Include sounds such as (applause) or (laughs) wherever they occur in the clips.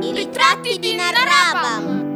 I ritratti di Narrabam.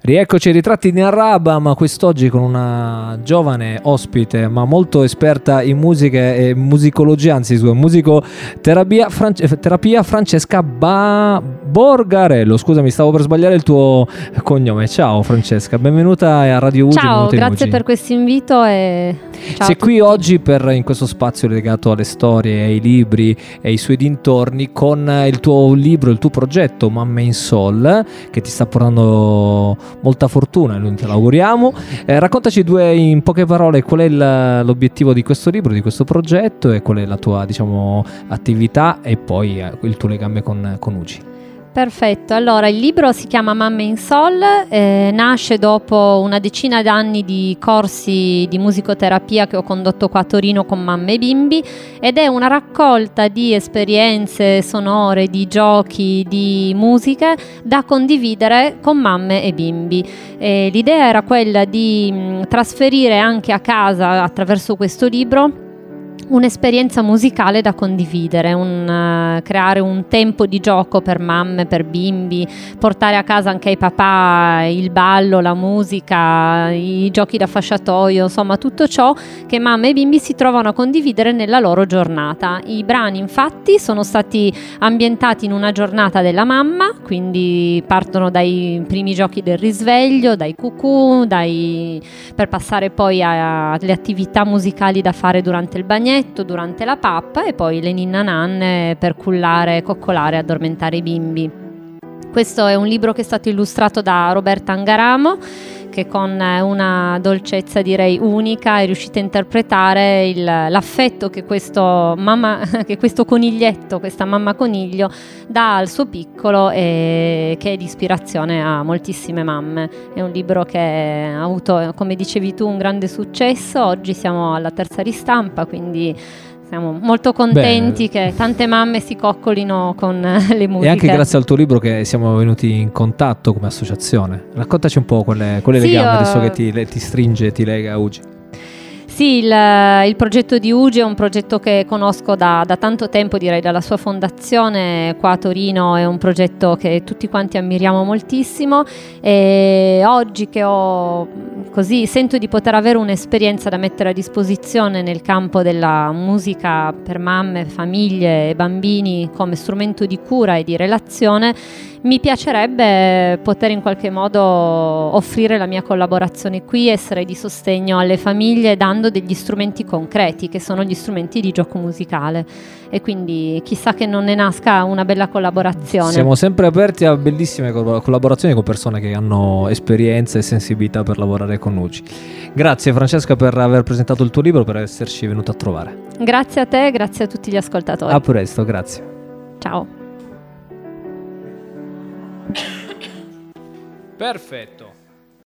Rieccoci ai ritratti di Narrabam, quest'oggi con una giovane ospite ma molto esperta in musica e musicologia, anzi scusa, musicoterapia, France- terapia Francesca ba- Borgarello. Scusami, stavo per sbagliare il tuo cognome. Ciao Francesca, benvenuta a Radio Ugi. Ciao, grazie per questo invito e ciao Sei qui oggi per, in questo spazio legato alle storie, ai libri e ai suoi dintorni con il tuo libro, il tuo progetto Mamma in Sol che ti sta portando molta fortuna, noi te l'auguriamo. Eh, raccontaci due in poche parole qual è il, l'obiettivo di questo libro, di questo progetto e qual è la tua diciamo, attività e poi eh, il tuo legame con, con UGI. Perfetto, allora il libro si chiama Mamme in Sol, eh, nasce dopo una decina d'anni di corsi di musicoterapia che ho condotto qua a Torino con mamme e bimbi ed è una raccolta di esperienze sonore, di giochi, di musiche da condividere con mamme e bimbi. Eh, l'idea era quella di mh, mm, trasferire anche a casa attraverso questo libro un'esperienza musicale da condividere, un, uh, creare un tempo di gioco per mamme, per bimbi, portare a casa anche ai papà il ballo, la musica, i giochi da fasciatoio, insomma tutto ciò che mamme e bimbi si trovano a condividere nella loro giornata. I brani infatti sono stati ambientati in una giornata della mamma, quindi partono dai primi giochi del risveglio, dai cucù, dai... per passare poi alle attività musicali da fare durante il bagnetto bagnetto durante la pappa e poi le ninna nanne per cullare, coccolare e addormentare i bimbi. Questo è un libro che è stato illustrato da Roberta Angaramo che con una dolcezza direi unica è riuscita a interpretare il, l'affetto che questo, mamma, (laughs) che questo coniglietto, questa mamma coniglio dà al suo piccolo e che è di ispirazione a moltissime mamme. È un libro che ha avuto, come dicevi tu, un grande successo, oggi siamo alla terza ristampa, quindi siamo molto contenti Bene. che tante mamme si coccolino con le musiche. E anche grazie al tuo libro che siamo venuti in contatto come associazione. Raccontaci un po' quelle, quelle sì, legami io... adesso che ti, ti stringe e ti lega a Ugi. Sì, il, il, progetto di UGI è un progetto che conosco da, da, tanto tempo, direi dalla sua fondazione qua a Torino, è un progetto che tutti quanti ammiriamo moltissimo e oggi che ho così sento di poter avere un'esperienza da mettere a disposizione nel campo della musica per mamme, famiglie e bambini come strumento di cura e di relazione, mi piacerebbe poter in qualche modo offrire la mia collaborazione qui, essere di sostegno alle famiglie dando degli strumenti concreti che sono gli strumenti di gioco musicale e quindi chissà che non ne nasca una bella collaborazione. Siamo sempre aperti a bellissime collaborazioni con persone che hanno esperienza e sensibilità per lavorare con Uci. Grazie Francesca per aver presentato il tuo libro, per esserci venuta a trovare. Grazie a te, grazie a tutti gli ascoltatori. A presto, grazie. Ciao. Perfetto.